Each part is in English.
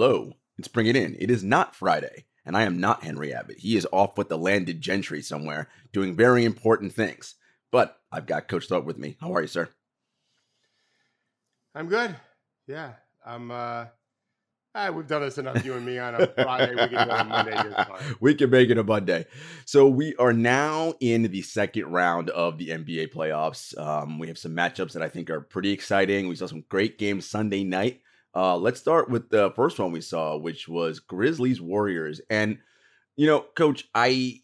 Hello, it's Bring It In. It is not Friday, and I am not Henry Abbott. He is off with the landed gentry somewhere doing very important things. But I've got Coach Thorpe with me. How are you, sir? I'm good. Yeah. I'm uh ah, we've done this enough, you and me on a Friday. We can do it on Monday. We can make it a Monday. So we are now in the second round of the NBA playoffs. Um, we have some matchups that I think are pretty exciting. We saw some great games Sunday night. Uh, let's start with the first one we saw, which was Grizzlies Warriors. And you know, Coach, I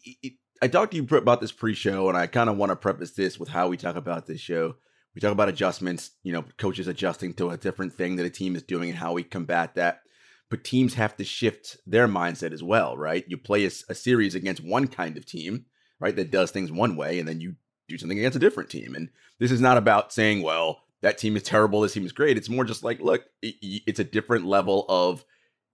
I talked to you about this pre-show, and I kind of want to preface this with how we talk about this show. We talk about adjustments, you know, coaches adjusting to a different thing that a team is doing and how we combat that. But teams have to shift their mindset as well, right? You play a, a series against one kind of team, right, that does things one way, and then you do something against a different team. And this is not about saying, well, that team is terrible, this team is great. It's more just like, look, it's a different level of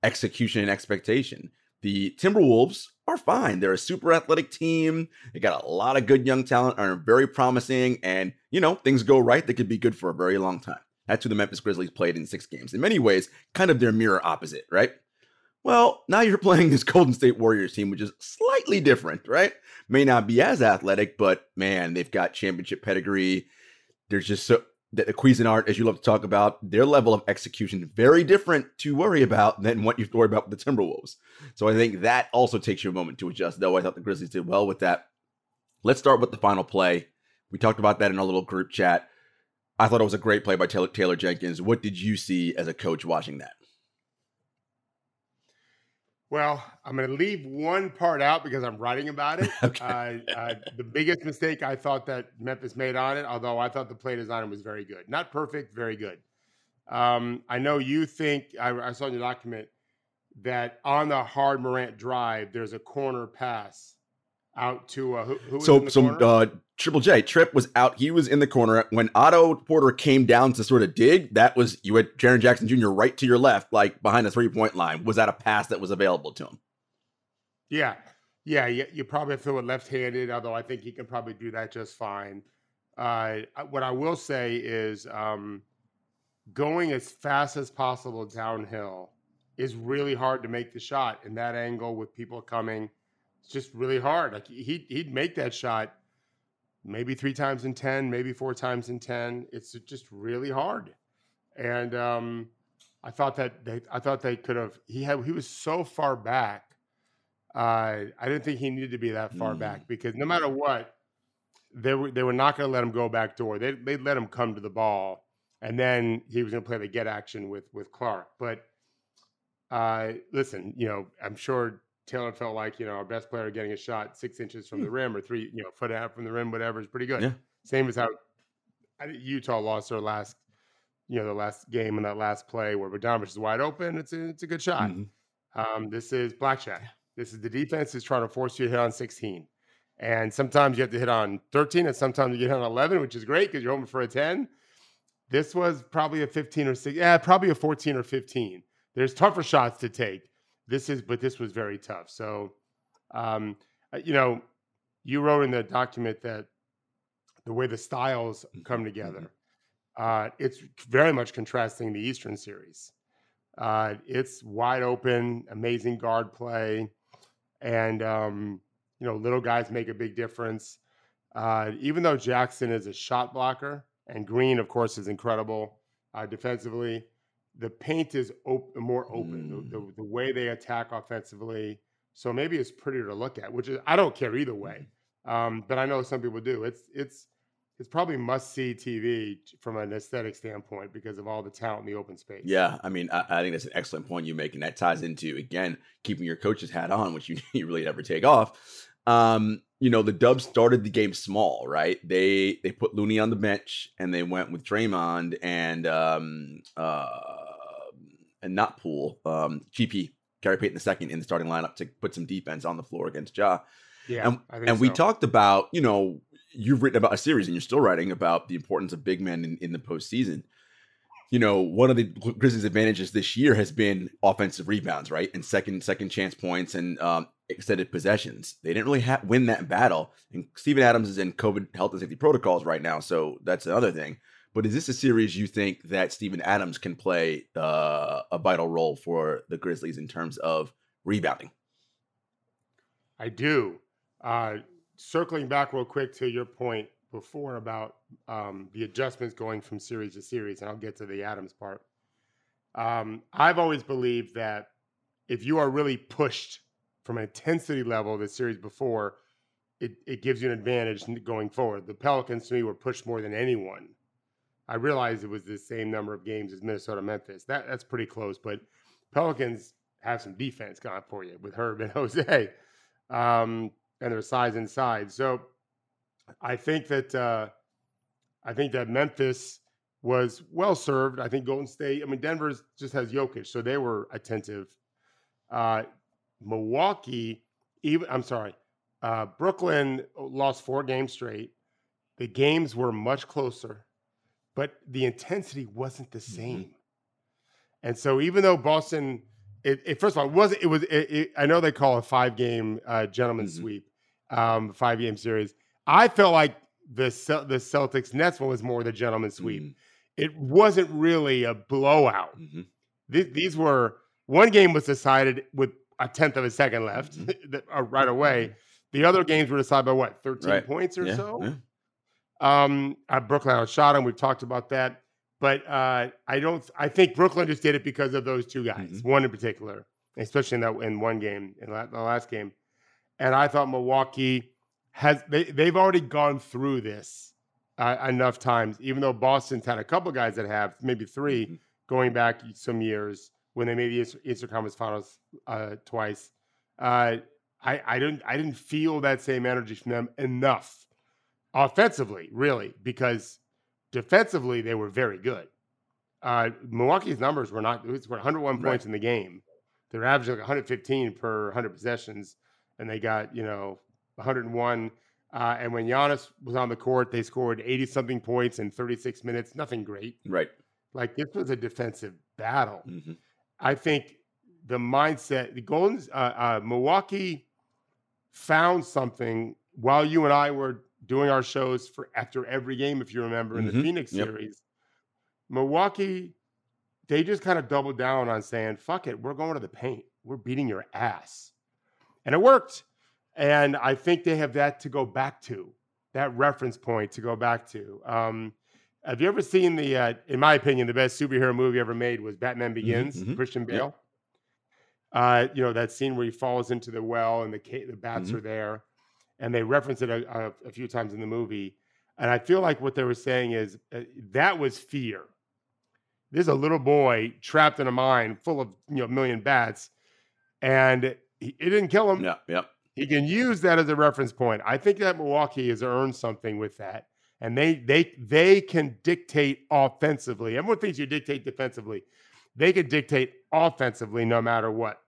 execution and expectation. The Timberwolves are fine. They're a super athletic team. They got a lot of good young talent, are very promising, and you know, things go right, they could be good for a very long time. That's who the Memphis Grizzlies played in six games. In many ways, kind of their mirror opposite, right? Well, now you're playing this Golden State Warriors team, which is slightly different, right? May not be as athletic, but man, they've got championship pedigree. There's just so the Cuisinart, as you love to talk about, their level of execution very different to worry about than what you have to worry about with the Timberwolves. So I think that also takes you a moment to adjust, though I thought the Grizzlies did well with that. Let's start with the final play. We talked about that in our little group chat. I thought it was a great play by Taylor, Taylor Jenkins. What did you see as a coach watching that? Well, I'm going to leave one part out because I'm writing about it. okay. Uh, uh, the biggest mistake I thought that Memphis made on it, although I thought the play design was very good. Not perfect, very good. Um, I know you think, I, I, saw in your document, that on the hard Morant drive, there's a corner pass out to uh, who, who so so uh, Triple J Trip was out. He was in the corner when Otto Porter came down to sort of dig. That was you had Jaren Jackson Jr. right to your left, like behind the three point line. Was that a pass that was available to him? Yeah, yeah. You, you probably throw it left handed, although I think he can probably do that just fine. Uh, what I will say is um, going as fast as possible downhill is really hard to make the shot in that angle with people coming it's just really hard. Like he he'd make that shot maybe three times in ten, maybe four times in ten. It's just really hard. And um, I thought that they, I thought they could have. He had he was so far back. Uh, I didn't think he needed to be that far mm. back because no matter what, they were they were not going to let him go back door. They they let him come to the ball, and then he was going to play the get action with with Clarke. But uh, listen, you know, I'm sure Taylor felt like you know our best player getting a shot six inches from the hmm. rim or three, you know, foot and a half from the rim, whatever is pretty good. Yeah. Same as how Utah lost their last, you know, the last game in that last play where Bogdanovich is wide open. It's a it's a good shot. Mm-hmm. Um, this is blackjack. This is the defense is trying to force you to hit on 16, and sometimes you have to hit on 13, and sometimes you get on 11, which is great because you're hoping for a 10. This was probably a 15 or 6, yeah, probably a 14 or 15. There's tougher shots to take this is, but this was very tough. So, um, uh, you know, you wrote in the document that the way the styles mm-hmm, come mm-hmm. together, uh, it's very much contrasting the Eastern series. Uh, it's wide open, amazing guard play, and um, you know, little guys make a big difference. Uh, even though Jackson is a shot blocker, and Green, of course, is incredible uh, defensively the paint is op- more open. Mm. The, the, the, way they attack offensively, so maybe it's prettier to look at. Which is I don't care either way, um, but I know some people do. It's it's it's probably must see TV from an aesthetic standpoint because of all the talent in the open space. Yeah, I mean, I, I think that's an excellent point you make, and that ties into again keeping your coach's hat on, which you, you really never take off. Um, you know, the Dubs started the game small, right? They they put Looney on the bench and they went with Draymond and um uh and not Poole um GP Gary Payton II in the starting lineup to put some defense on the floor against Ja. Yeah, and, and so. we talked about, you know, you've written about a series and you're still writing about the importance of big men in, in the postseason. You know, one of the Grizzlies' advantages this year has been offensive rebounds, right, and second second chance points, and um, extended possessions. They didn't really ha- win that battle. And Steven Adams is in COVID health and safety protocols right now, so that's another thing. But is this a series you think that Steven Adams can play uh, a vital role for the Grizzlies in terms of rebounding? I do. Uh, circling back real quick to your point before about um, the adjustments going from series to series, and I'll get to the Adams part. Um, I've always believed that if you are really pushed from an intensity level the series before, it, it gives you an advantage going forward. The Pelicans to me were pushed more than anyone. I realized it was the same number of games as Minnesota Memphis. That that's pretty close, but Pelicans have some defense going for you with Herb and Jose, um, and their size inside. So I think that uh, I think that Memphis was well served. I think Golden State. I mean, Denver just has Jokic, so they were attentive. Uh, Milwaukee, even I'm sorry, uh, Brooklyn lost four games straight. The games were much closer, but the intensity wasn't the mm-hmm. same. Mm-hmm. And so, even though Boston, it, it, first of all, it wasn't. It was. It, it, I know they call a five game uh, gentleman's mm-hmm. sweep, um, five game series. I felt like the the Celtics Nets one was more the gentleman's sweep. Mm-hmm. It wasn't really a blowout. Mm-hmm. These, these were one game was decided with a tenth of a second left mm-hmm. uh, right away. Mm-hmm. The other games were decided by what, 13 right. points or yeah, so? Yeah. Um, at Brooklyn outshot them. We've talked about that. But uh, I don't. I think Brooklyn just did it because of those two guys, mm-hmm. one in particular, especially in that in one game in the last game. And I thought Milwaukee has they they've already gone through this uh, enough times. Even though Boston's had a couple guys that have maybe 3 mm-hmm. going back some years when they made the Eastern Conference Finals uh, twice. Uh, I, I didn't I didn't feel that same energy from them enough offensively, really, because defensively they were very good. Uh, Milwaukee's numbers were not. It was 101 right. points in the game. They're averaging like 115 per 100 possessions, and they got you know 101. Uh, and when Giannis was on the court, they scored 80 something points in 36 minutes. Nothing great. Right. Like this was a defensive battle. Mm-hmm. I think the mindset, the Golden, uh, uh, Milwaukee found something while you and I were doing our shows for after every game, if you remember in mm-hmm. the Phoenix yep. series. Milwaukee, they just kind of doubled down on saying, fuck it, we're going to the paint. We're beating your ass. And it worked. And I think they have that to go back to, that reference point to go back to. Um, have you ever seen the, uh, in my opinion, the best superhero movie ever made was Batman mm-hmm, Begins, mm-hmm. Christian Bale? Uh, you know that scene where he falls into the well and the the bats mm-hmm. are there, and they reference it a, a, a, few times in the movie. And I feel like what they were saying is uh, that was fear. There's a little boy trapped in a mine full of you know million bats, and he, it didn't kill him. Yeah, yeah. He can use that as a reference point. I think that Milwaukee has earned something with that, and they they they can dictate offensively. Everyone thinks you dictate defensively. They can dictate offensively no matter what.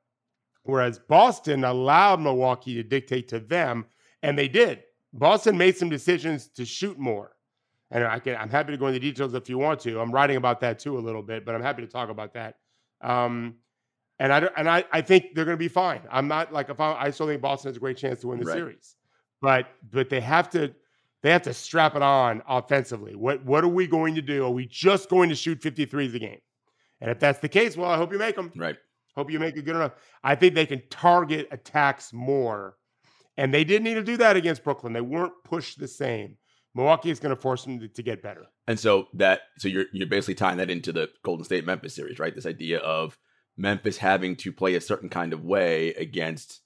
Whereas Boston allowed Milwaukee to dictate to them, and they did. Boston made some decisions to shoot more. And I can, I'm happy to go into details if you want to. I'm writing about that too a little bit, but I'm happy to talk about that. Um, and I and I, I think they're going to be fine. I'm not like if I, I still think Boston has a great chance to win the right. series, but but they have to they have to strap it on offensively. What what are we going to do? Are we just going to shoot 53s a game? And if that's the case, well, I hope you make them. Right. Hope you make it good enough. I think they can target attacks more. And they didn't need to do that against Brooklyn. They weren't pushed the same. Milwaukee is going to force them to, to, get better. And so that so you're you're basically tying that into the Golden State Memphis series, right? This idea of Memphis having to play a certain kind of way against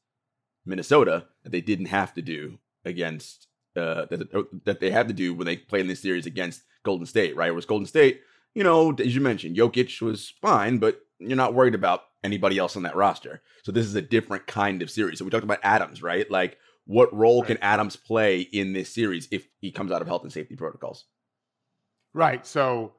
Minnesota that they didn't have to do against uh, that, that they had to do when they played in this series against Golden State, right? It was Golden State, you know, as you mentioned, Jokic was fine, but you're not worried about anybody else on that roster. So this is a different kind of series. So we talked about Adams, right? Like what role right. can Adams play in this series if he comes out of health and safety protocols? Right. So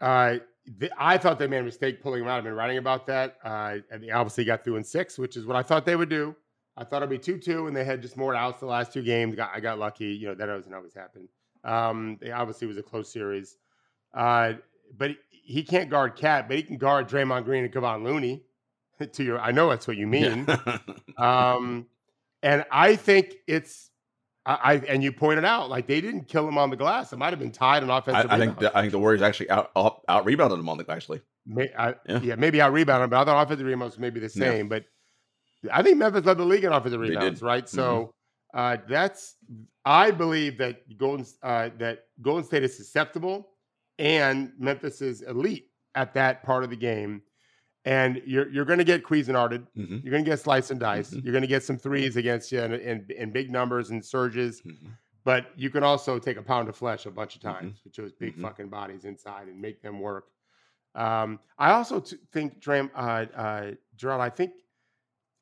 uh, the, I thought they made a mistake pulling him out. I've been writing about that. Uh, and they obviously got through in six, which is what I thought they would do. I thought it'd be 2 2, and they had just more outs the last two games. Got, I got lucky. You know, that doesn't always happen. Um, they obviously was a close series. Uh, but he can't guard Cat, but he can guard Draymond Green and Kevon Looney. To your, I know that's what you mean. Yeah. um, and I think it's I, I and you pointed out like they didn't kill him on the glass. It might have been tied on I, offensive. I think the, I think the Warriors actually out out, out rebounded them on the actually. May, I, Yeah. yeah. maybe out rebounded, but I thought offensive rebounds may be the Yeah. same. But I think Memphis led the league in offensive They did. rebounds, right? Mm-hmm. So uh, that's I believe that Golden uh, that Golden State is susceptible, and Memphis is elite at that part of the game. And you're you're going to get Cuisinarted. Mm-hmm. You're going to get slice and dice. Mhm. You're going to get some threes against you in, in, in big numbers and surges. Mm-hmm. But you can also take a pound of flesh a bunch of Mhm. times with those big Mhm. fucking bodies inside and make them work. Um, I also t- think Dram, uh, uh, Gerald. I think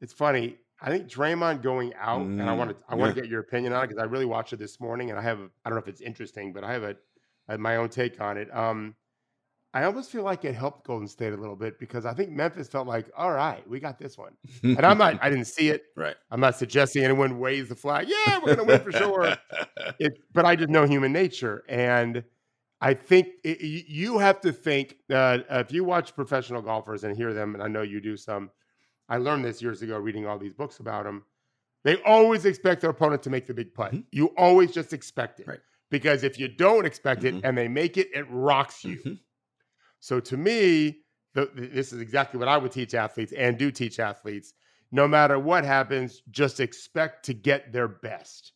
it's funny. I think Draymond going out, and I want to I want Mm, to get your opinion on it because I really watched it this morning, and I have a, I don't know if it's interesting, but I have a, I have my own take on it. Um, I almost feel like it helped Golden State a little bit because I think Memphis felt like, all right, we got this one, and I'm not, I didn't see it. right. I'm not suggesting anyone raise the flag. Yeah, we're gonna win for sure it, but I just know human nature, and I think it, you have to think. Uh, if you watch professional golfers and hear them, and I know you do some, I learned this years ago reading all these books about them. They always expect their opponent to make the big play. Mhm. You always just expect it, Right. because if you don't expect Mhm. it and they make it, it rocks you. Mhm. So to me, the, this is exactly what I would teach athletes and do teach athletes. No matter what happens, just expect to get their best.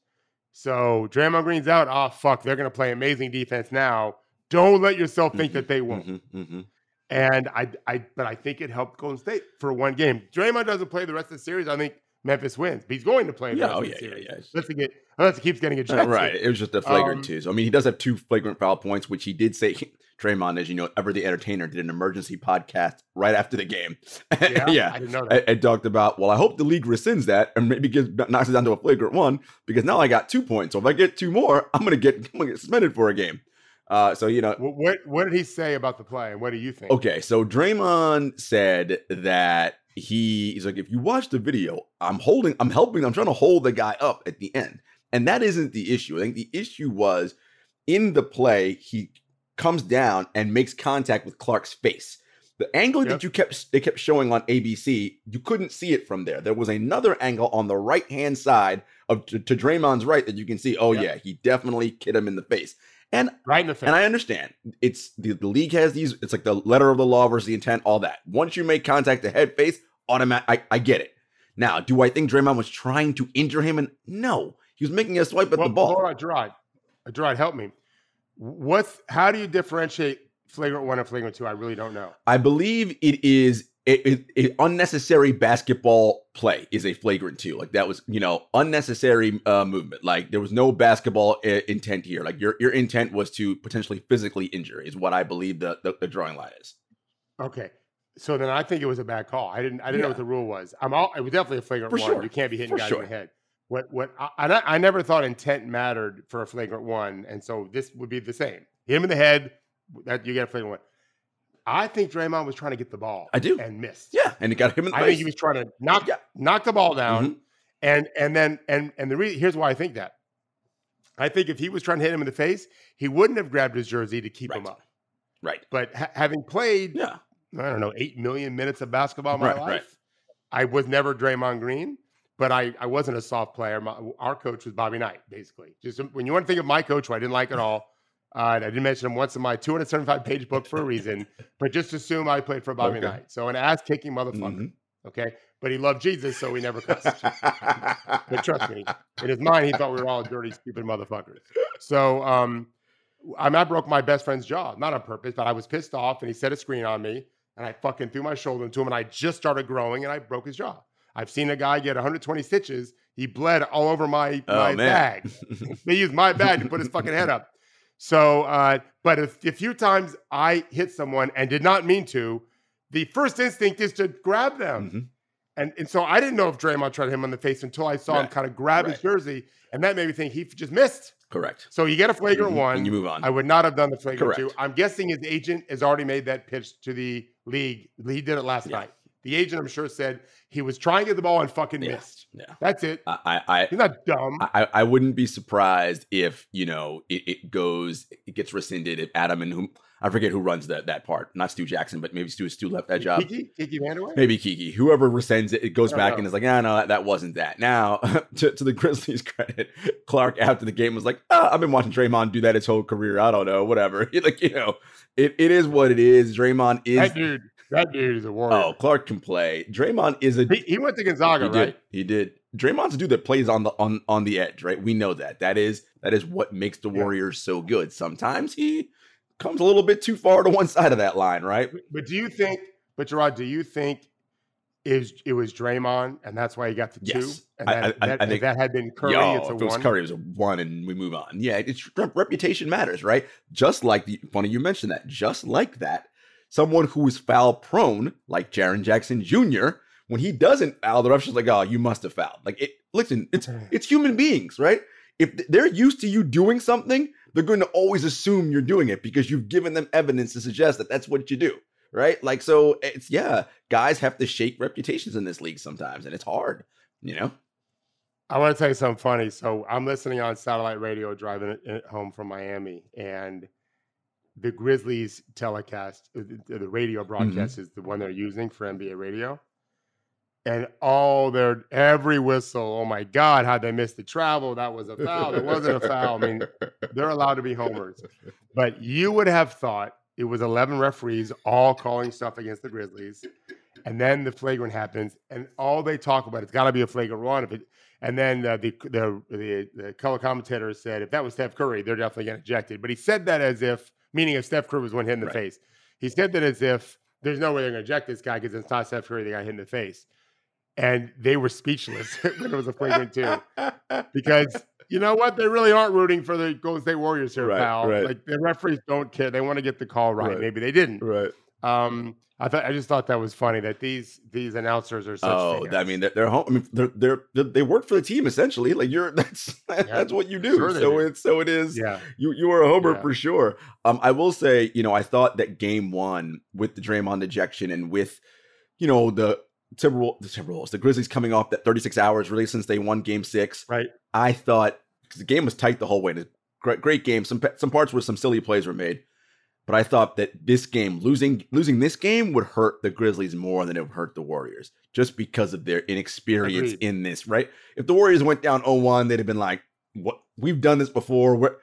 So Draymond Green's out. Oh fuck, they're gonna play amazing defense now. Don't let yourself think that they won't. Mhm. Mhm. And I, I, but I think it helped Golden State for one game. Draymond doesn't play the rest of the series. I think Memphis wins, but he's going to play the Yeah. rest Oh of yeah. the Yeah. series. Yeah. Let's get, unless he keeps getting ejected. Right. It was just a flagrant Um, too. So I mean, he does have two flagrant foul points, which he did say. Draymond, as you know, ever the entertainer did an emergency podcast right after the game. Yeah, yeah. I didn't know that. and, talked about, well, I hope the league rescinds that and maybe gives knocks it down to a flagrant one because now I got two points. So if I get two more, I'm gonna get I'm gonna get suspended for a game. Uh, so you know, What, what, what did he say about the play, and what do you think? okay. So Draymond said that he he's like, if you watch the video, I'm holding, I'm helping, I'm trying to hold the guy up at the end, and that isn't the issue. I think the issue was in the play he comes down and makes contact with Clarke's face. The angle Yep. that you kept they kept showing on ABC, you couldn't see it from there. There was another angle on the right hand side of to, to Draymond's right that you can see. Oh Yep. yeah, he definitely hit him in the face. And Right in the face. and I understand it's the, the league has these. It's like the letter of the law versus the intent, all that. Once you make contact the head face, automatic. I, I get it. Now, do I think Draymond was trying to injure him? And no, he was making a swipe at well, the ball. Hold on, Gerard. Gerard, help me. What's how do you differentiate flagrant one and flagrant two? I really don't know. I believe it is it, it, it- unnecessary basketball play is a flagrant two. Like that was you know unnecessary uh, movement. Like there was no basketball I- intent here. Like your your intent was to potentially physically injure is what I believe the the, the drawing line is. Okay. So then I think it was a bad call. I didn't I didn't know what the rule was. I'm all it was definitely a flagrant For one. sure. You can't be hitting For guys sure. in the head. What what I, I never thought intent mattered for a flagrant one, and so this would be the same. Hit him in the head, that you get a flagrant one. I think Draymond was trying to get the ball. I do. and missed. Yeah, and it got him in the I face. think he was trying to knock Yeah. knock the ball down, Mhm. and and then and and the reason here's why I think that. I think if he was trying to hit him in the face, he wouldn't have grabbed his jersey to keep him up. Right. But ha- having played, Yeah. I don't know, eight million minutes of basketball in my Right, life, right. I was never Draymond Green, but I, I wasn't a soft player. My, our coach was Bobby Knight, basically. Just when you want to think of my coach, who I didn't like at all. Uh, and I didn't mention him once in my 275 page book for a reason, but just assume I played for Bobby Okay. Knight. So an ass kicking motherfucker. Mhm. Okay. But he loved Jesus, so he never cussed. But trust me, in his mind, he thought we were all dirty, stupid motherfuckers. So um, I, I broke my best friend's jaw, not on purpose, but I was pissed off and he set a screen on me and I fucking threw my shoulder into him and I just started growing and I broke his jaw. I've seen a guy get 120 stitches. He bled all over my, Oh, my man. bag. they used my bag to put his fucking head up. So, uh, but if, a few times I hit someone and did not mean to, the first instinct is to grab them. Mhm. And, and so I didn't know if Draymond tried him on the face until I saw him kind of grab his jersey. And that made me think he just missed. Correct. So you get a flagrant Mhm. one. And you move on. I would not have done the flagrant two. I'm guessing his agent has already made that pitch to the league. He did it last Yeah. night. The agent, I'm sure, said he was trying to get the ball and fucking Yeah. missed. Yeah. That's it. I, I, He's not dumb. I, I wouldn't be surprised if you know it, it goes, it gets rescinded. If Adam and whom I forget who runs that that part, not Stu Jackson, but maybe Stu Stu left that job. Kiki, Kiki Vandeweghe. Maybe Kiki, whoever rescinds it, it goes back know. and is like, ah, no, that, wasn't that. Now, to, to the Grizzlies' credit, Clarke after the game was like, ah, I've been watching Draymond do that his whole career. I don't know, whatever. like, you know, it, it is what it is. Draymond is. that dude, that dude is a warrior. Oh, Clarke can play. Draymond is a. he, he went to Gonzaga, he did. right? He did. Draymond's a dude that plays on the on on the edge, right? We know that. That is that is what makes the Yeah. Warriors so good. Sometimes he comes a little bit too far to one side of that line, right? But do you think? But Gerard, do you think is it was Draymond, and that's why he got the two? Yes. And I- that, I- I- that, I if think- that had been Curry, Yo, it's a if it was one. Curry, it was a one, and we move on. Yeah, it's reputation matters, right? Just like the funny you mentioned that. Just like that, someone who is foul prone, like Jaren Jackson Jr., when he doesn't foul, the ref's just like, "Oh, you must have fouled." Like, it, listen, it's it's human beings, right? If they're used to you doing something, they're going to always assume you're doing it because you've given them evidence to suggest that that's what you do, right? Like, so it's yeah, guys have to shake reputations in this league sometimes, and it's hard, you know. I want to tell you something funny. So I'm listening on satellite radio driving home from Miami, and the Grizzlies telecast, uh, the, the radio Mm-hmm. broadcast is the one they're using for NBA radio. And all their every whistle, oh my God, how'd they miss the travel? That was a foul. It wasn't a foul. I mean, they're allowed to be homers. But you would have thought it was 11 referees all calling stuff against the Grizzlies. And then the flagrant happens, and all they talk about, it's got to be a flagrant one. If it, and then uh, the, the the the color commentator said, if that was Steph Curry, they're definitely getting ejected. But he said that as if, meaning if Steph Curry was one hit in the Right. face. He said that as if there's no way they're going to eject this guy because it's not Steph Curry that got hit in the face. And they were speechless when it was a flagrant two because you know what? They really aren't rooting for the Golden State Warriors here, Right, pal. right. Like the referees don't care. They want to get the call right. Right. Maybe they didn't. right. Um, I thought I just thought that was funny that these these announcers are such. Oh. I mean, they're, they're home. I mean, they're, they're they're they work for the team essentially. Like you're that's that's what you do. Sure so do. it's so it is. yeah, You you are a homer Yeah. for sure. Um, I will say, you know, I thought that game one with the Draymond ejection and with, you know, the Timberwolves, the Timberwolves, the Grizzlies coming off that 36 hours really since they won Game Six. right. I thought because the game was tight the whole way. and Great, great game. Some some parts where some silly plays were made, but I thought that this game losing losing this game would hurt the Grizzlies more than it would hurt the Warriors, just because of their inexperience Agreed. in this. Right? If the Warriors went down 0-1, they'd have been like, "What? We've done this before." We're,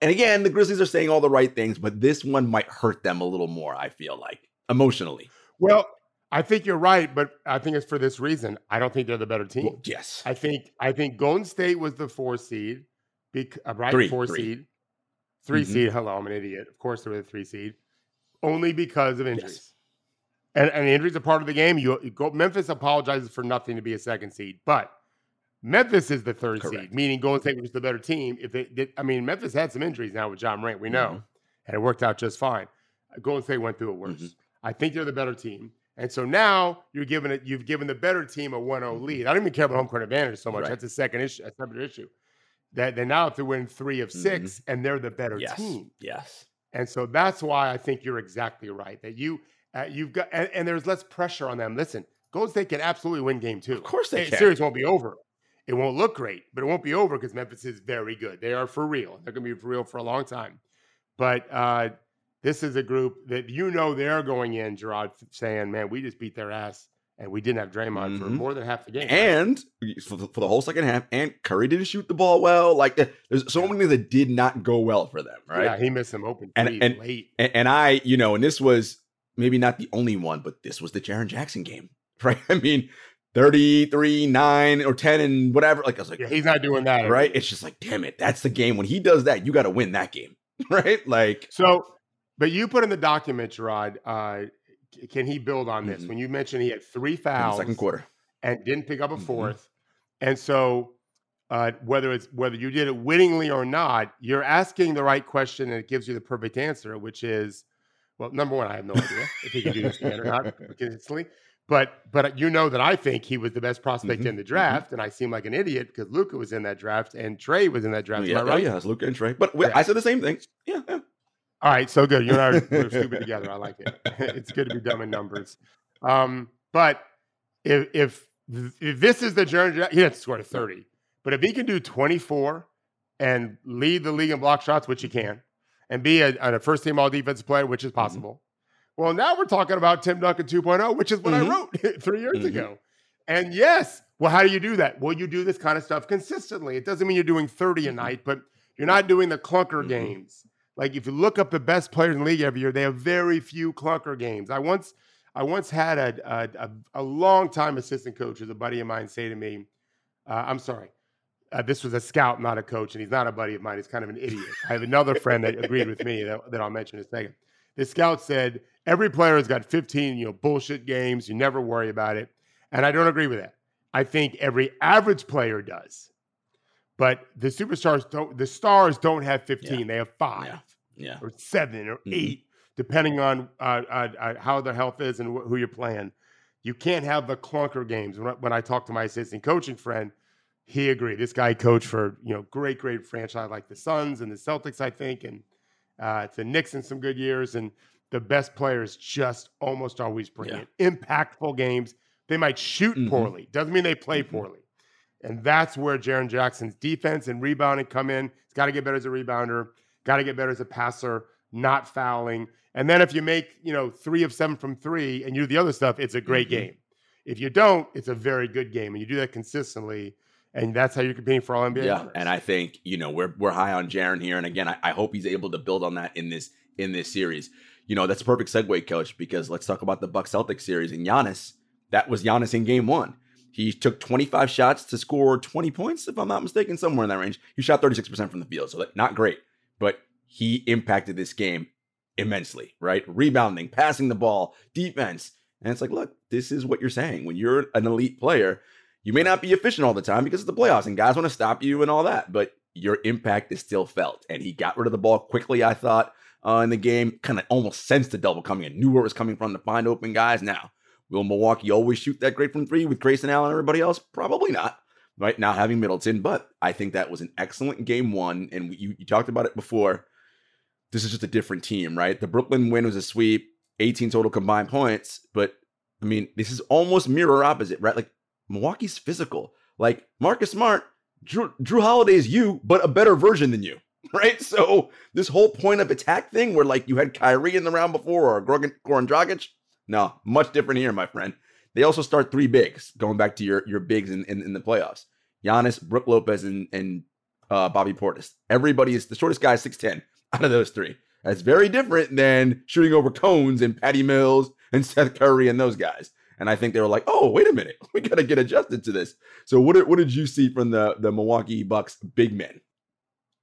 and again, the Grizzlies are saying all the right things, but this one might hurt them a little more. I feel like emotionally. Well, I think you're right, but I think it's for this reason. I don't think they're the better team. Well, yes. I think I think Golden State was the four seed, bec- uh, right? Three, four three. seed, 3 Mhm. seed. Hello, I'm an idiot. Of course, they were the three seed, only because of injuries. Yes. And, and injuries are part of the game. You, you go. Memphis apologizes for nothing to be a second seed, but Memphis is the third Correct. seed, meaning Golden State was the better team. If they, did, I mean, Memphis had some injuries now with John Morant, we know, Mhm. and it worked out just fine. Golden State went through it worse. Mhm. I think they're the better team. And so now you're giving it, you've given the better team a 1 0 lead. I don't even care about home court advantage so much. Mm-hmm. Right. That's a second issue, a separate issue. That they now have to win three of 6 and they're the better Mm-hmm. Yes. team. Yes. And so that's why I think you're exactly right. That you, uh, you've got, and, and there's less pressure on them. Listen, Golden State can absolutely win game two. Of course they The can. series won't be over. It won't look great, but it won't be over because Memphis is very good. They are for real. They're going to be for real for a long time. But uh, this is a group that you know they're going in, Gerard, saying, "Man, we just beat their ass, and we didn't have Draymond for Mhm. more than half the game." And for the, for the whole second half, and Curry didn't shoot the ball well. Like there's so many things that did not go well for them, right? yeah, he missed some open And- and- late. And, and I, you know, and this was maybe not the only one, but this was the Jaren Jackson game, right? I mean, 33, 9, or 10, and whatever. Like, I was like, Yeah, he's not doing that, right? It's just like, damn it, that's the game. When he does that, you got to win that game, right? Like, So, but you put in the document, Gerard. Uh, can he build on this? Mhm. When you mentioned he had three in the fouls, second quarter. and didn't pick up a Mhm. 4th And so, uh, whether it's whether you did it wittingly or not, you're asking the right question, and it gives you the perfect answer, which is, well, number one, I have no idea if he can do this again or not consistently. But but you know that I think he was the best prospect Mhm, in the draft, and I seem like an idiot because Luka was in that draft and Trae was in that draft. yeah, I right? oh, yeah, it's Luka and Trae. But we- Yeah. I said the same thing. Yeah, yeah. All right, so good. You and I are we're stupid together. I like it. it's good to be dumb in numbers. Um, But if if if this is the journey, he has to score to 30. But if he can do 24 and lead the league in block shots, which he can, and be a, a first team all defensive player, which is mm-hmm. possible. Mm-hmm. Well, now we're talking about Tim Duncan 2.0, which is what mm-hmm. I wrote three years mm-hmm. ago. And yes, well, how do you do that? Well, you do this kind of stuff consistently. It doesn't mean you're doing 30 a mm-hmm. night, but you're not doing the clunker mm-hmm. games. Like if you look up the best players in the league every year, they have very few clunker games. I once I once had a a, a long time assistant coach, as a buddy of mine, say to me, uh, "I'm sorry, uh, this was a scout, not a coach, and he's not a buddy of mine. He's kind of an idiot. I have another friend that agreed with me that, that I'll mention in a second. The scout said every player has got 15, you know, bullshit games. You never worry about it, and I don't agree with that. I think every average player does. But the superstars don't, the stars don't have 15. Yeah. They have five yeah. Yeah. or seven or mm-hmm. eight, depending on uh, uh, uh, how their health is and wh- who you're playing. You can't have the clunker games. When I, when I talk to my assistant coaching friend, he agreed. This guy coached for, you know, great, great franchise like the Suns and the Celtics, I think, and uh, the Knicks in some good years. And the best players just almost always bring yeah. it. Impactful games. They might shoot mm-hmm. poorly. Doesn't mean they play mm-hmm. poorly. And that's where Jaren Jackson's defense and rebounding come in. He's got to get better as a rebounder, got to get better as a passer, not fouling. And then if you make, you know, three of seven from three and you do the other stuff, it's a great mm-hmm. game. If you don't, it's a very good game. And you do that consistently. And that's how you're competing for all NBA. Yeah. And I think, you know, we're we're high on Jaren here. And again, I, I hope he's able to build on that in this in this series. You know, that's a perfect segue, coach, because let's talk about the Bucks Celtics series. And Giannis, that was Giannis in game one he took 25 shots to score 20 points, if I'm not mistaken, somewhere in that range. He shot 36% from the field, so not great, but he impacted this game immensely, right? Rebounding, passing the ball, defense. And it's like, look, this is what you're saying. When you're an elite player, you may not be efficient all the time because it's the playoffs and guys want to stop you and all that, but your impact is still felt. And he got rid of the ball quickly, I thought, uh, in the game. Kind of almost sensed the double coming and knew where it was coming from to find open guys. Now, Will Milwaukee always shoot that great from three with Grayson Allen and everybody else? Probably not. Right now, having Middleton, but I think that was an excellent game one. And you, you talked about it before. This is just a different team, right? The Brooklyn win was a sweep, 18 total combined points. But I mean, this is almost mirror opposite, right? Like Milwaukee's physical. Like Marcus Smart, Drew, Jrue Holiday is you, but a better version than you, right? So this whole point of attack thing, where like you had Kyrie in the round before or Goran Dragic, no, much different here, my friend. They also start three bigs, going back to your your bigs in, in, in the playoffs. Giannis, Brook Lopez, and, and uh, Bobby Portis. Everybody is the shortest guy is 6'10 out of those three. That's very different than shooting over cones and Patty Mills and Seth Curry and those guys. And I think they were like, oh, wait a minute. We got to get adjusted to this. So what did, what did you see from the, the Milwaukee Bucks big men?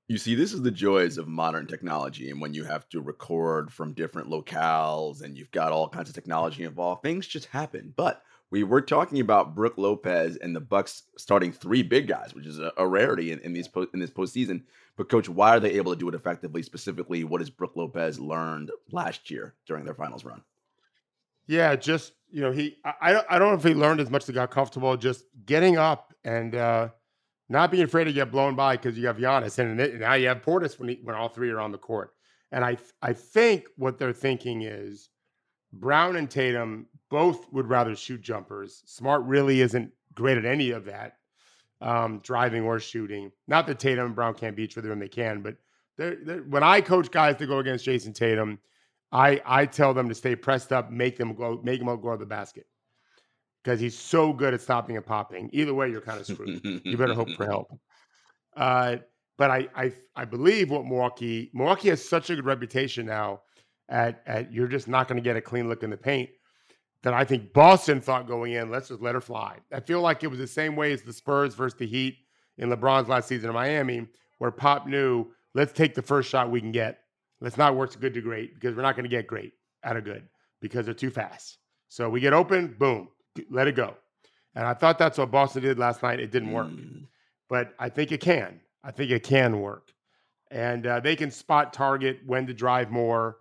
You see, this is the joys of modern technology. And when you have to record from different locales and you've got all kinds of technology involved, things just happen. But we were talking about Brook Lopez and the Bucks starting three big guys, which is a, a rarity in, in these po- in this postseason. But coach, why are they able to do it effectively? Specifically, what has Brook Lopez learned last year during their finals run? Yeah, just you know, he I I don't know if he learned as much as he got comfortable just getting up and uh not being afraid to get blown by because you have Giannis and now you have Portis when he, when all three are on the court. And I I think what they're thinking is Brown and Tatum both would rather shoot jumpers. Smart really isn't great at any of that, um, driving or shooting. Not that Tatum and Brown can't beat each other, and they can, but they're, they're, when I coach guys to go against Jayson Tatum, I I tell them to stay pressed up, make them go, make them go to the basket because he's so good at stopping and popping. Either way, you're kind of screwed. you better hope for help. Uh, but I, I I believe what Milwaukee Milwaukee has such a good reputation now at at you're just not going to get a clean look in the paint that I think Boston thought going in, let's just let her fly. I feel like it was the same way as the Spurs versus the Heat in LeBron's last season in Miami, where Pop knew, let's take the first shot we can get. Let's not work good to great because we're not going to get great out of good because they're too fast. So we get open, boom, let it go. And I thought that's what Boston did last night. It didn't work, mm. but I think it can. I think it can work, and uh, they can spot target when to drive more.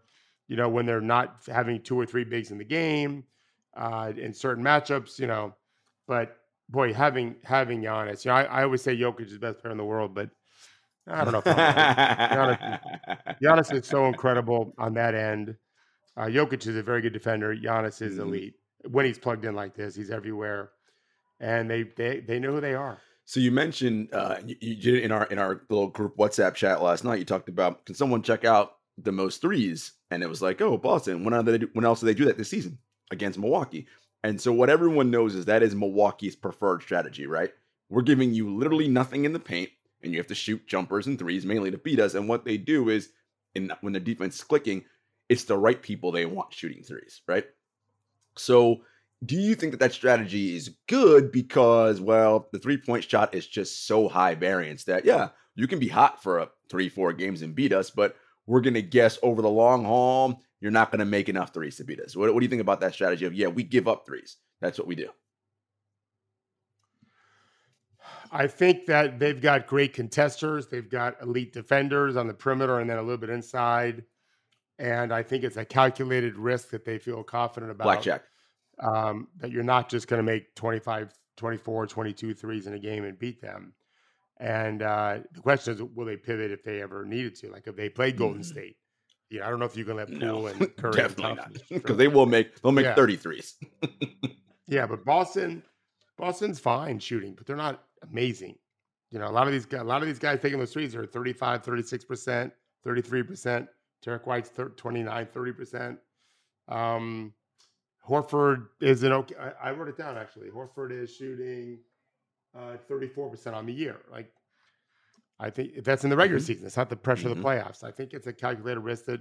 You know, when they're not having two or three bigs in the game, uh, in certain matchups. You know, but boy, having having Giannis, you know, I, I always say Jokic is the best player in the world, but I don't know. If Giannis, Giannis is so incredible on that end. Uh, Jokic is a very good defender. Giannis is mm-hmm. elite. When he's plugged in like this. He's everywhere, and they they they know who they are. So you mentioned uh, you, you did it in our in our little group WhatsApp chat last night. You talked about can someone check out the most threes, and it was like, oh, Boston. When are they? When else do they do that this season against Milwaukee? And so what everyone knows is that is Milwaukee's preferred strategy, right? We're giving you literally nothing in the paint, and you have to shoot jumpers and threes mainly to beat us. And what they do is, in when the defense is clicking, it's the right people they want shooting threes, right? So do you think that that strategy is good because well the three point shot is just so high variance that yeah you can be hot for a three four games and beat us but we're going to guess over the long haul you're not going to make enough threes to beat us what, what do you think about that strategy of yeah we give up threes that's what we do I think that they've got great contesters. They've got elite defenders on the perimeter and then a little bit inside. And I think it's a calculated risk that they feel confident about. Blackjack um, that you're not just going to make 25, 24, 22 threes in a game and beat them. And uh, the question is, will they pivot if they ever needed to? Like if they played Golden mm. State, you know, I don't know if you can let Poole no, and Curry definitely not because they will make they'll make yeah. 33s. yeah, but Boston, Boston's fine shooting, but they're not amazing. You know, a lot of these guys, a lot of these guys taking those threes are 35, 36 percent, 33 percent. Derrick White's 29, 30 percent. Um, Horford is an okay. I, I wrote it down actually. Horford is shooting uh, 34% on the year. Like, I think that's in the regular mm-hmm. season. It's not the pressure mm-hmm. of the mm-hmm. playoffs. I think it's a calculated risk that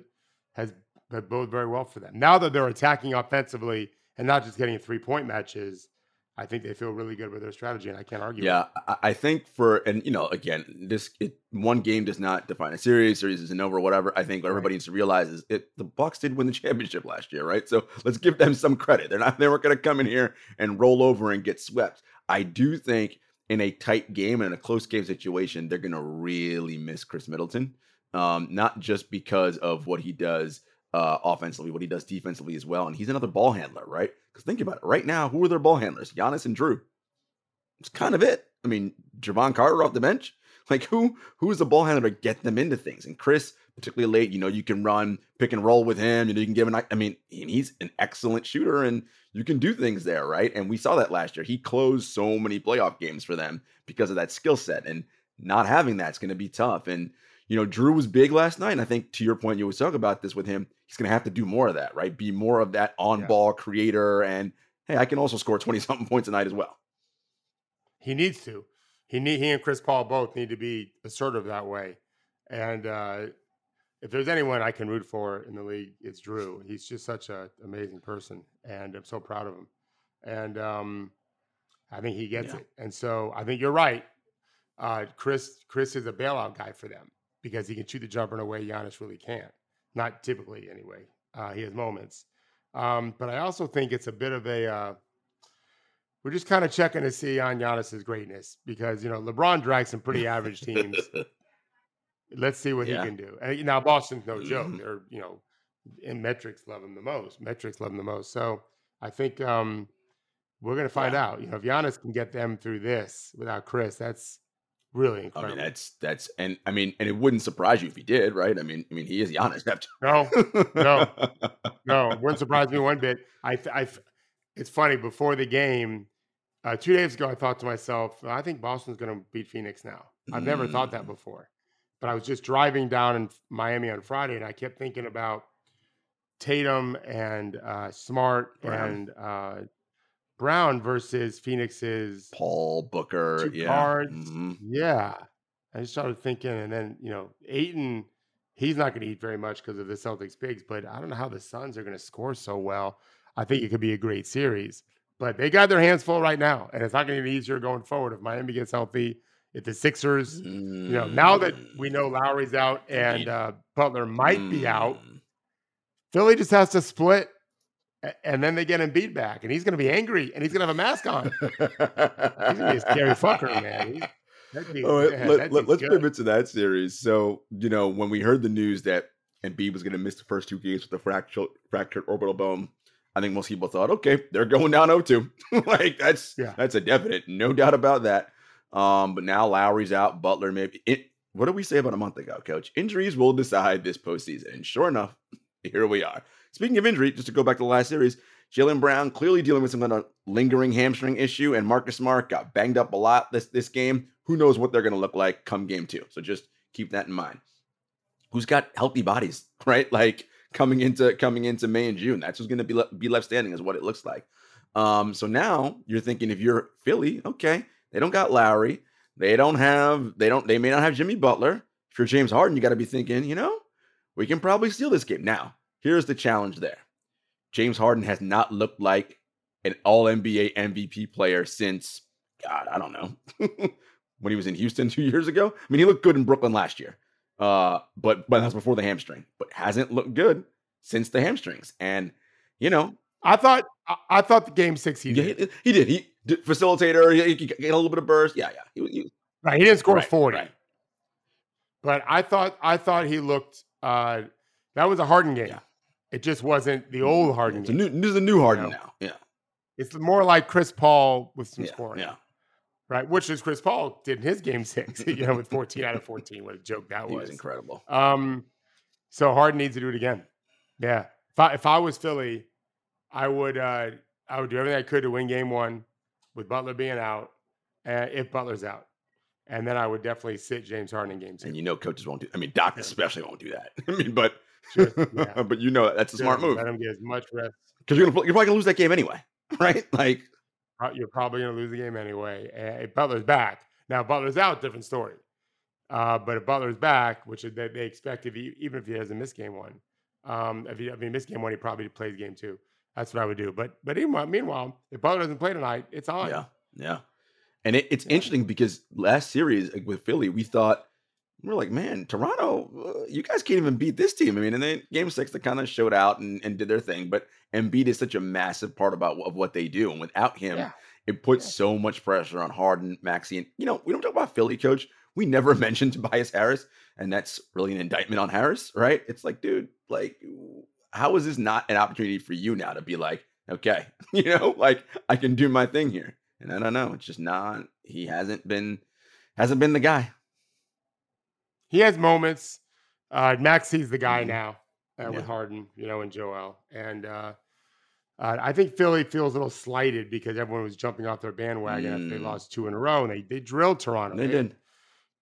has that bode very well for them. Now that they're attacking offensively and not just getting three point matches, I think they feel really good with their strategy, and I can't argue. Yeah, I think for and you know, again, this it, one game does not define a series. Series isn't over, whatever. I think what everybody needs to realize is it. The Bucks did win the championship last year, right? So let's give them some credit. They're not. They weren't going to come in here and roll over and get swept. I do think in a tight game and in a close game situation, they're going to really miss Khris Middleton. Um, not just because of what he does uh, offensively, what he does defensively as well. And he's another ball handler, right? Because think about it. Right now, who are their ball handlers? Giannis and Jrue. It's kind of it. I mean, Jevon Carter off the bench. Like who who is the ball handler to get them into things? And Khris, particularly late, you know, you can run pick and roll with him. You know, you can give an. I mean, he's an excellent shooter, and you can do things there, right? And we saw that last year. He closed so many playoff games for them because of that skill set, and not having that's going to be tough. And you know, Jrue was big last night. And I think to your point, you always talk about this with him. He's going to have to do more of that, right? Be more of that on ball yeah. creator. And hey, I can also score 20 something points a night as well. He needs to. He need he and Chris Paul both need to be assertive that way. And uh, if there's anyone I can root for in the league, it's Jrue. He's just such an amazing person, and I'm so proud of him. And um, I think he gets yeah. it. And so I think you're right. Uh, Khris Khris is a bailout guy for them because he can shoot the jumper in a way Giannis really can't. Not typically, anyway. Uh, he has moments. Um, but I also think it's a bit of a. Uh, we're just kind of checking to see on Giannis's greatness because you know LeBron drags some pretty average teams. Let's see what yeah. he can do. And now Boston's no joke. Mm-hmm. They're you know, in metrics love him the most. Metrics love him the most. So I think um, we're gonna find yeah. out. You know, if Giannis can get them through this without Khris, that's Really incredible. I mean, that's that's and I mean, and it wouldn't surprise you if he did, right? I mean, I mean, he is Giannis. no, no, no, wouldn't surprise me one bit. I, I, it's funny. Before the game, uh, two days ago, I thought to myself, I think Boston's going to beat Phoenix now. I've mm. never thought that mm. before, but I was just driving down in Miami on Friday, and I kept thinking about Tatum and uh, Smart and uh, Brown versus Phoenix's Paul Booker. Yeah. cards. Mm-hmm. Yeah. I just started thinking, and then, you know, Ayton, he's not going to eat very much because of the Celtics bigs, but I don't know how the Suns are going to score so well. I think it could be a great series, but they got their hands full right now, and it's not going to be easier going forward if Miami gets healthy. If the Sixers, mm-hmm. you know, now that we know Lowry's out and uh, Butler might mm-hmm. be out, mm. Philly just has to split and then they get Embiid back, and he's going to be angry, and he's going to have a mask on. he's going to be a scary fucker, man. Be, oh, let, us pivot to that series. So, you know, when we heard the news that Embiid was going to miss the first two games with a fractured, fractured orbital bone, I think most people thought, okay, they're going down 0-2. like that's yeah. that's a definite, no doubt about that. Um, but now Lowry's out, Butler maybe. It, what did we say about a month ago, Coach? Injuries will decide this postseason, and sure enough, here we are. Speaking of injury, just to go back to the last series, Jaylen Brown clearly dealing with some kind of lingering hamstring issue, and Marcus Smart got banged up a lot this this game. Who knows what they're going to look like come game two? So just keep that in mind. Who's got healthy bodies, right? Like coming into coming into May and June, that's who's going to be le- be left standing, is what it looks like. Um, so now you're thinking if you're Philly, okay, they don't got Lowry, they don't have they don't they may not have Jimmy Butler. If you're James Harden, you got to be thinking, you know, we can probably steal this game. Now, here's the challenge there. James Harden has not looked like an all NBA MVP player since, God, I don't know, when he was in Houston two years ago. I mean, he looked good in Brooklyn last year, uh, but but that's before the hamstring. But hasn't looked good since the hamstrings. And you know, I thought I, I thought the game six he yeah, did. he, he did. He did facilitator. He, he get a little bit of burst. Yeah, yeah. He, he, right, he didn't score Right, forty, right. but I thought I thought he looked. Uh, that was a Harden game. Yeah. It just wasn't the old Harden it's a new. This is a new Harden know. now. Yeah, it's more like Chris Paul with some yeah, scoring. yeah. right? Which is Chris Paul did in his game six, you know, with 14 out of 14. What a joke that He was. was incredible. Um, so Harden needs to do it again. Yeah. If I, if I was Philly, I would uh, I would do everything I could to win game one with Butler being out, uh, if Butler's out. And then I would definitely sit James Harden in game two. And you know, coaches won't do. I mean, Doc especially won't do that. I mean, but Just- yeah. but you know that's a smart move Let him get as much rest. because you're gonna you're probably gonna lose that game anyway, right? Like You're probably going to lose the game anyway. If Butler's back, now Butler's out, different story. Uh, but if Butler's back, which they, they expect, if he, even if he doesn't miss game one, um, if he, if he missed game one, he probably plays game two. That's what I would do. But but meanwhile, meanwhile, if Butler doesn't play tonight, it's on. Yeah, yeah. And it, it's Yeah. interesting because last series with Philly, we thought were like, man, Toronto, uh, you guys can't even beat this team. I mean, and then game six, they kind of showed out and, and did their thing. But Embiid is such a massive part about of what they do, and without him, Yeah. it puts Yeah. so much pressure on Harden, Maxey, and you know, we don't talk about Philly coach. We never mentioned Tobias Harris, and that's really an indictment on Harris, right? It's like, dude, like, how is this not an opportunity for you now to be like, okay, you know, like I can do my thing here? And I don't know, it's just not. He hasn't been, hasn't been the guy. He has moments. Uh, Maxey's the guy Mhm. now uh, Yeah. with Harden, you know, and Joel. And uh, uh, I think Philly feels a little slighted because everyone was jumping off their bandwagon after they Mm. lost two in a row, and they they drilled Toronto. They did.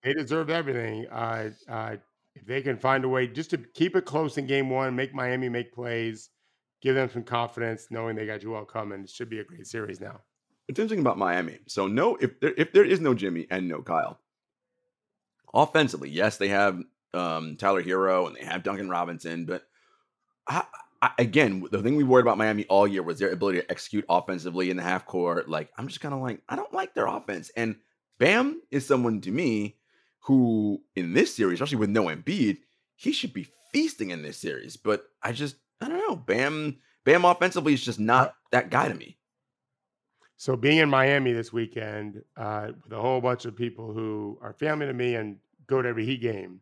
They deserved everything. Uh, uh, if they can find a way just to keep it close in game one, make Miami make plays, give them some confidence, knowing they got Joel coming, it should be a great series now. It's interesting about Miami. So no, if there if there is no Jimmy and no Kyle, offensively, yes, they have um, Tyler Herro and they have Duncan Robinson, but I, I, again, the thing we worried about Miami all year was their ability to execute offensively in the half court. Like I'm just kind of like I don't like their offense, and Bam is someone to me who in this series, especially with no Embiid, he should be feasting in this series. But I just I don't know, Bam. Bam offensively is just not that guy to me. So being in Miami this weekend uh, with a whole bunch of people who are family to me and go to every Heat game,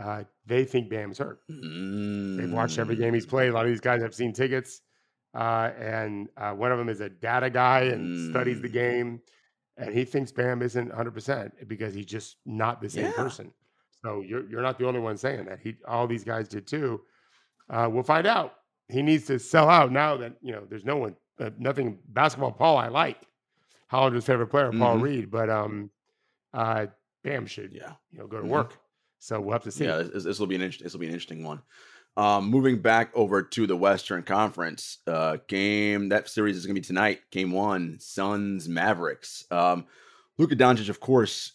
uh, they think Bam's hurt. They've watched every game he's played. A lot of these guys have seen tickets, uh, and uh, one of them is a data guy and studies the Mm. game, and he thinks Bam isn't 100 percent because he's just not the same Yeah. person. So you're you're not the only one saying that. He all these guys did too. Uh, we'll find out. He needs to sell out now that you know there's no one, uh, nothing basketball. Paul, I like Hollander's favorite player, Paul Mhm. Reed, but um, uh, Bam should Yeah. you know go to Mhm. work. So we'll have to see. Yeah, this, this will be an this will be an interesting one. Um, moving back over to the Western Conference uh, game, that series is going to be tonight. Game one, Suns Mavericks. Um, Luka Doncic, of course,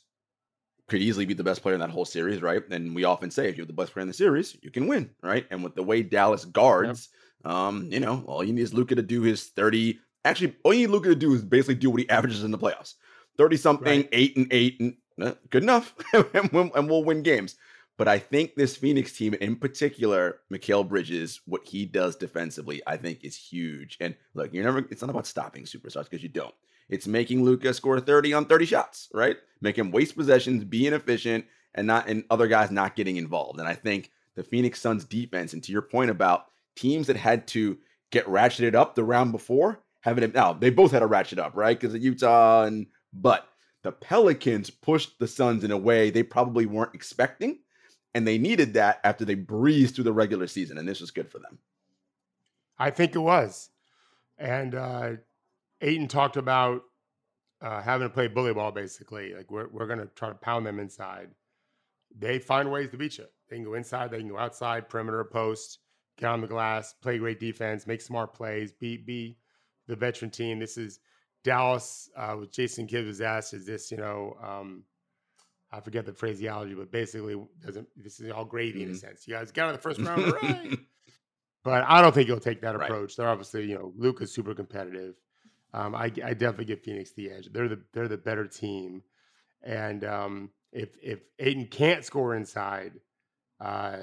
could easily be the best player in that whole series, right? And we often say, if you're the best player in the series, you can win, right? And with the way Dallas guards, um, you know, all you need is Luka to do his thirty. Actually, all you need Luka to do is basically do what he averages in the playoffs: thirty something, Right. eight and eight, and uh, good enough, and, we'll, and we'll win games. But I think this Phoenix team, in particular, Mikal Bridges, what he does defensively, I think is huge. And look, you're never. It's not about stopping superstars because you don't. It's making Luka score 30 on 30 shots, right? Make him waste possessions, be inefficient, and not and other guys not getting involved. And I think the Phoenix Suns defense, and to your point about teams that had to get ratcheted up the round before, having now they both had a ratchet up, right? Because of Utah and but the Pelicans pushed the Suns in a way they probably weren't expecting. And they needed that after they breezed through the regular season, and this was good for them. I think it was. And uh, Ayton talked about uh, having to play bully ball, basically. Like we're we're gonna try to pound them inside. They find ways to beat you. They can go inside, they can go outside, perimeter, post, get on the glass, play great defense, make smart plays, be be the veteran team. This is Dallas uh, with Jason Kidd was asked, is this, you know, um, I forget the phraseology, but basically doesn't this is all gravy mm-hmm. in a mm-hmm. sense. You guys got out of the first round, right? but I don't think he'll take that right. approach. They're obviously, you know, Luka's super competitive. Um, I, I, definitely give Phoenix the edge. They're the they're the better team, and um, if if Ayton can't score inside, uh,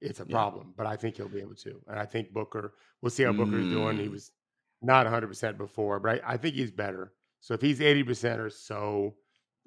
it's a yeah. problem. But I think he'll be able to, and I think Booker. We'll see how Booker's mm. doing. He mm. was not 100 percent before, but I, I think he's better. So if he's 80 percent or so,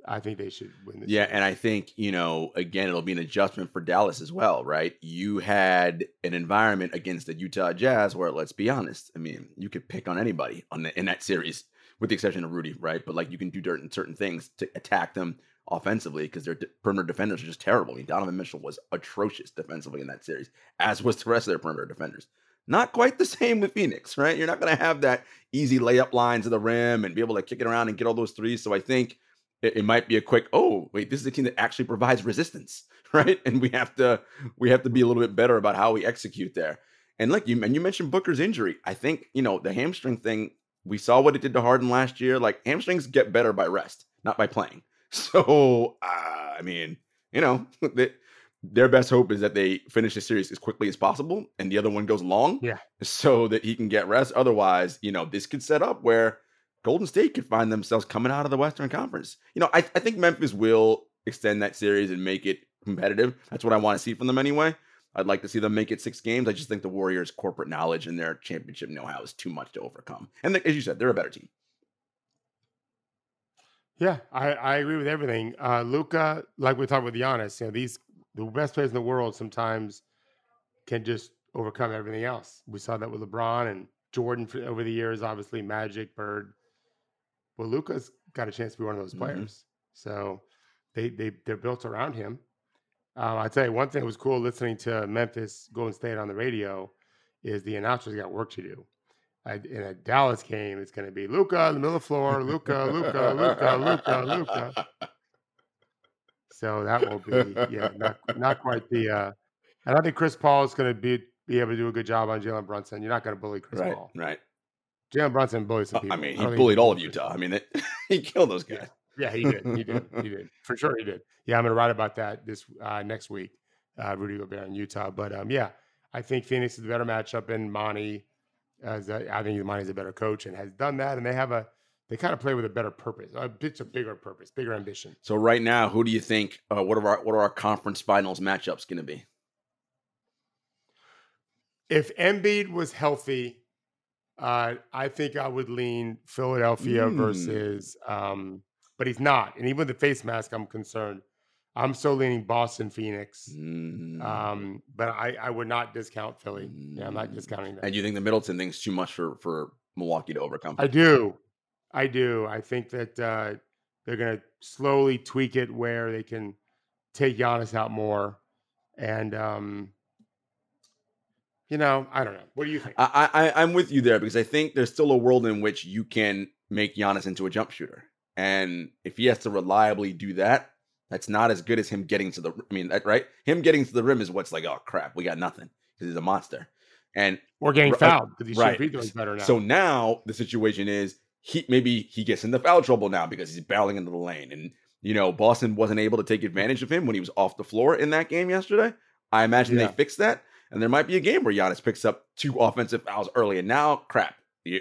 I think they should win this. Yeah, and I think, you know, again, it'll be an adjustment for Dallas as well, right? You had an environment against the Utah Jazz where, let's be honest, I mean, you could pick on anybody on the, in that series, with the exception of Rudy, right? But like you can do certain certain things to attack them offensively because their perimeter defenders are just terrible. I mean, Donovan Mitchell was atrocious defensively in that series, as was the rest of their perimeter defenders. Not quite the same with Phoenix, right? You're not going to have that easy layup lines of the rim and be able to kick it around and get all those threes. So I think it, it, might be a quick oh wait this is a team that actually provides resistance right and we have to we have to be a little bit better about how we execute there and look you and you mentioned booker's injury i think you know the hamstring thing we saw what it did to harden last year like hamstrings get better by rest not by playing so uh, i mean you know they, their best hope is that they finish the series as quickly as possible and the other one goes long yeah so that he can get rest otherwise you know this could set up where Golden State could find themselves coming out of the Western Conference. You know, I, I think Memphis will extend that series and make it competitive. That's what I want to see from them anyway. I'd like to see them make it six games. I just think the Warriors' corporate knowledge and their championship know-how is too much to overcome. And as you said, they're a better team. Yeah, I, I agree with everything. Uh, Luka, like we talked with Giannis, you know, these the best players in the world sometimes can just overcome everything else. We saw that with LeBron and Jordan for, over the years, obviously Magic, Bird, well, Luka's got a chance to be one of those mm-hmm. players. Mm-hmm. So they they they're built around him. Um, I tell you one thing that was cool listening to Memphis Golden State on the radio is the announcers got work to do. I, in a Dallas game, it's going to be Luka in the middle of the floor, Luka, Luca, Luka, Luka, Luka. So that will be yeah, not not quite the. Uh, I don't think Chris Paul is going to be be able to do a good job on Jalen Brunson. You're not going to bully Chris right, Paul, right? Jalen Brunson bullied some people. I mean, he I bullied all of Utah. I mean, it, he killed those guys. Yeah. yeah, he did. He did. He did. For sure, he did. Yeah, I'm going to write about that this uh, next week. Uh, Rudy Gobert in Utah. But um, yeah, I think Phoenix is the better matchup, and Monty, as a, I think Monty's a better coach and has done that, and they have a they kind of play with a better purpose, a bit a bigger purpose, bigger ambition. So right now, who do you think? Uh, what are our what are our conference finals matchups going to be? If Embiid was healthy, uh, I think I would lean Philadelphia mm. versus, um, but he's not. And even with the face mask, I'm concerned. I'm still leaning Boston, Phoenix. Mm. Um, but I, I would not discount Philly. Yeah, I'm not mm. discounting that. And you think the Middleton thing's too much for, for Milwaukee to overcome? I do. I do. I think that uh, they're going to slowly tweak it where they can take Giannis out more. And um, you know, I don't know. What do you think? I, I I'm with you there because I think there's still a world in which you can make Giannis into a jump shooter, and if he has to reliably do that, that's not as good as him getting to the. I mean, that, right? Him getting to the rim is what's like, oh crap, we got nothing because he's a monster, and or getting fouled because he's right. free throws better now. So now the situation is he maybe he gets into foul trouble now because he's barreling into the lane, and you know Boston wasn't able to take advantage of him when he was off the floor in that game yesterday. I imagine yeah. they fixed that. And there might be a game where Giannis picks up two offensive fouls early. And now, crap.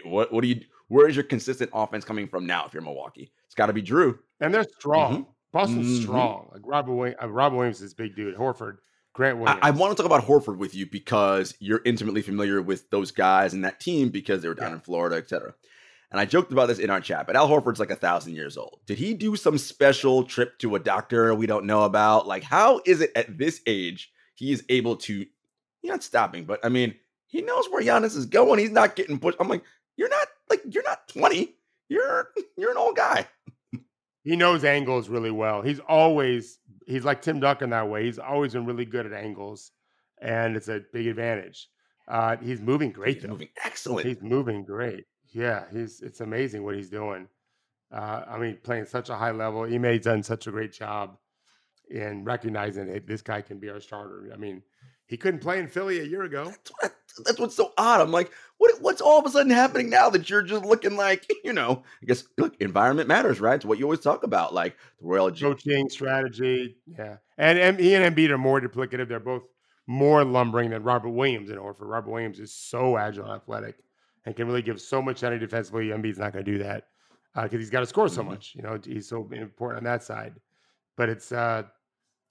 What what do you where is your consistent offense coming from now if you're Milwaukee? It's got to be Jrue. And they're strong. Mm-hmm. Boston's mm-hmm. strong. Like Robert Williams, uh, Robert Williams is big dude. Horford, Grant Williams. I, I, want to talk about Horford with you because you're intimately familiar with those guys and that team because they were down yeah. in Florida, etc. And I joked about this in our chat, but Al Horford's like a thousand years old. Did he do some special trip to a doctor we don't know about? Like, how is it at this age he is able to He's not stopping, but I mean, he knows where Giannis is going. He's not getting pushed. I'm like, you're not like you're not 20. You're you're an old guy. He knows angles really well. He's always he's like Tim Duncan that way. He's always been really good at angles, and it's a big advantage. Uh, he's moving great. He's moving excellent. He's moving great. Yeah, he's it's amazing what he's doing. Uh, I mean, playing such a high level. Ime's done such a great job in recognizing that this guy can be our starter. I mean, he couldn't play in Philly a year ago. That's, what, that's what's so odd. I'm like, what? What's all of a sudden happening now that you're just looking like, you know? I guess look, environment matters, right? It's what you always talk about, like the Royal coaching strategy. Yeah, and, and he and Embiid are more duplicative. They're both more lumbering than Robert Williams in Horford. Robert Williams is so agile and athletic and can really give so much energy defensively. Embiid's not going to do that because uh, he's got to score so mm-hmm. much. You know, he's so important on that side. But it's, uh,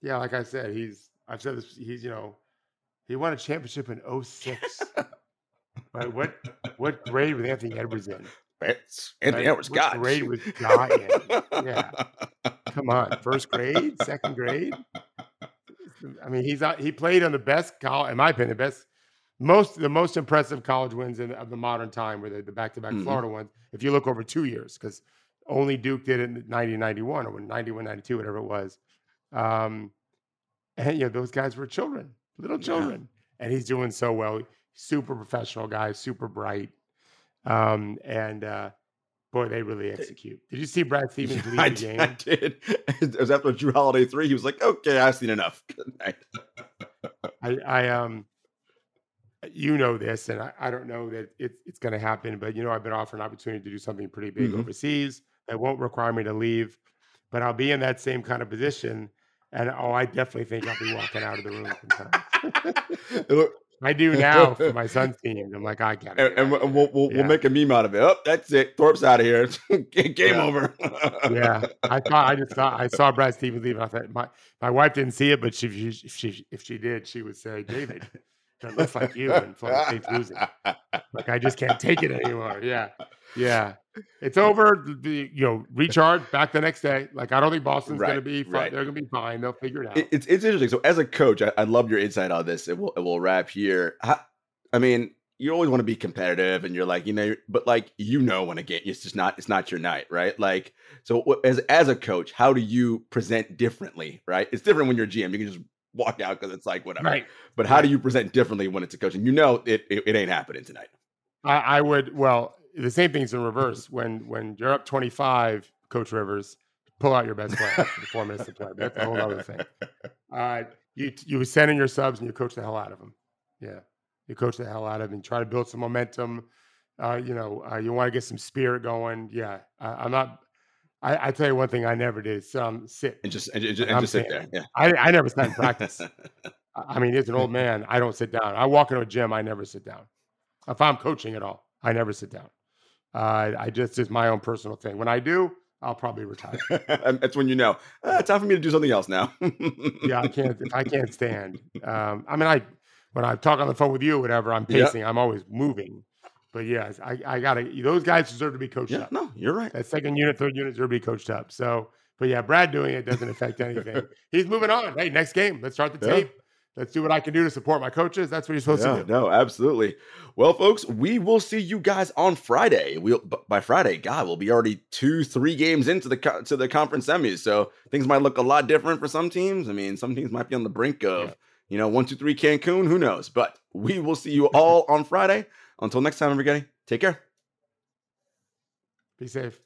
yeah, like I said, he's, I've said this, he's, you know, he won a championship in 06. right? What what grade was Anthony Edwards in? It's Anthony right? Edwards got grade was God in? Yeah. Come on. First grade, second grade. I mean, he's he played on the best college, in my opinion, the best most the most impressive college wins in, of the modern time were the, the back-to-back mm-hmm. Florida ones. If you look over two years, because only Duke did it in 1991 or 91, 92, whatever it was. Um, and you know, those guys were children, little children, yeah. and he's doing so well. Super professional guy, super bright, um, and uh, boy, they really execute. Did you see Brad Stevens lead I, the game? I did. It was after Jrue Holiday three. He was like, "Okay, I've seen enough. Good night." I, I um you know this, and I, I don't know that it, it's going to happen, but you know, I've been offered an opportunity to do something pretty big mm-hmm. overseas that won't require me to leave, but I'll be in that same kind of position. And oh, I definitely think I'll be walking out of the room sometimes. I do now for my son's team. I'm like, I got it. And, and we'll, we'll, yeah. we'll, make a meme out of it. Oh, that's it. Thorpe's out of here. Game yeah. over. yeah. I thought, I just thought, I saw Brad Stevens leave. I thought, my, my wife didn't see it, but she, if she, if she did, she would say, David, that looks like you and Florida State's losing. Like I just can't take it anymore. Yeah. Yeah. It's over. The, you know, recharge back the next day. Like I don't think Boston's right, gonna be fine. Right. They're gonna be fine. They'll figure it out. It's it's interesting. So as a coach, I, I love your insight on this. It will it will wrap here. I, I mean, you always want to be competitive and you're like you know but like you know when a game it's just not it's not your night right like so as as a coach how do you present differently right it's different when you're gm you can just walk out because it's like whatever. Right. But how do you present differently when it's a coach and You know it, it, it ain't happening tonight. I, I, would well the same thing's in reverse. when when you're up 25, Coach Rivers, pull out your best player for four minutes to play. That's a whole other thing. Uh, you you send in your subs and you coach the hell out of them. Yeah, you coach the hell out of them. And try to build some momentum. Uh, you know, uh, you want to get some spirit going. Yeah, I'm not. I, I, tell you one thing I never did um, sit and just and, and, and just sit there. Yeah, I, I never sat in practice. I mean, as an old man, I don't sit down. I walk into a gym, I never sit down. If I'm coaching at all, I never sit down. Uh, I just it's my own personal thing. When I do, I'll probably retire. That's when you know ah, it's time for me to do something else now. yeah, I can't. I can't stand. Um, I mean, I when I talk on the phone with you or whatever, I'm pacing. Yep. I'm always moving. But yes, I, I gotta those guys deserve to be coached yeah, up. No, you're right. That second unit, third unit deserve to be coached up. So, but yeah, Brad doing it doesn't affect anything. He's moving on. Hey, next game, let's start the yeah. tape. Let's do what I can do to support my coaches. That's what you're supposed yeah, to do. No, absolutely. Well, folks, we will see you guys on Friday. We'll by Friday, God, we'll be already two, three games into the to the conference semis. So things might look a lot different for some teams. I mean, some teams might be on the brink of, yeah. you know, one, two, three Cancun. Who knows? But we will see you all on Friday. Until next time, everybody, take care. Be safe.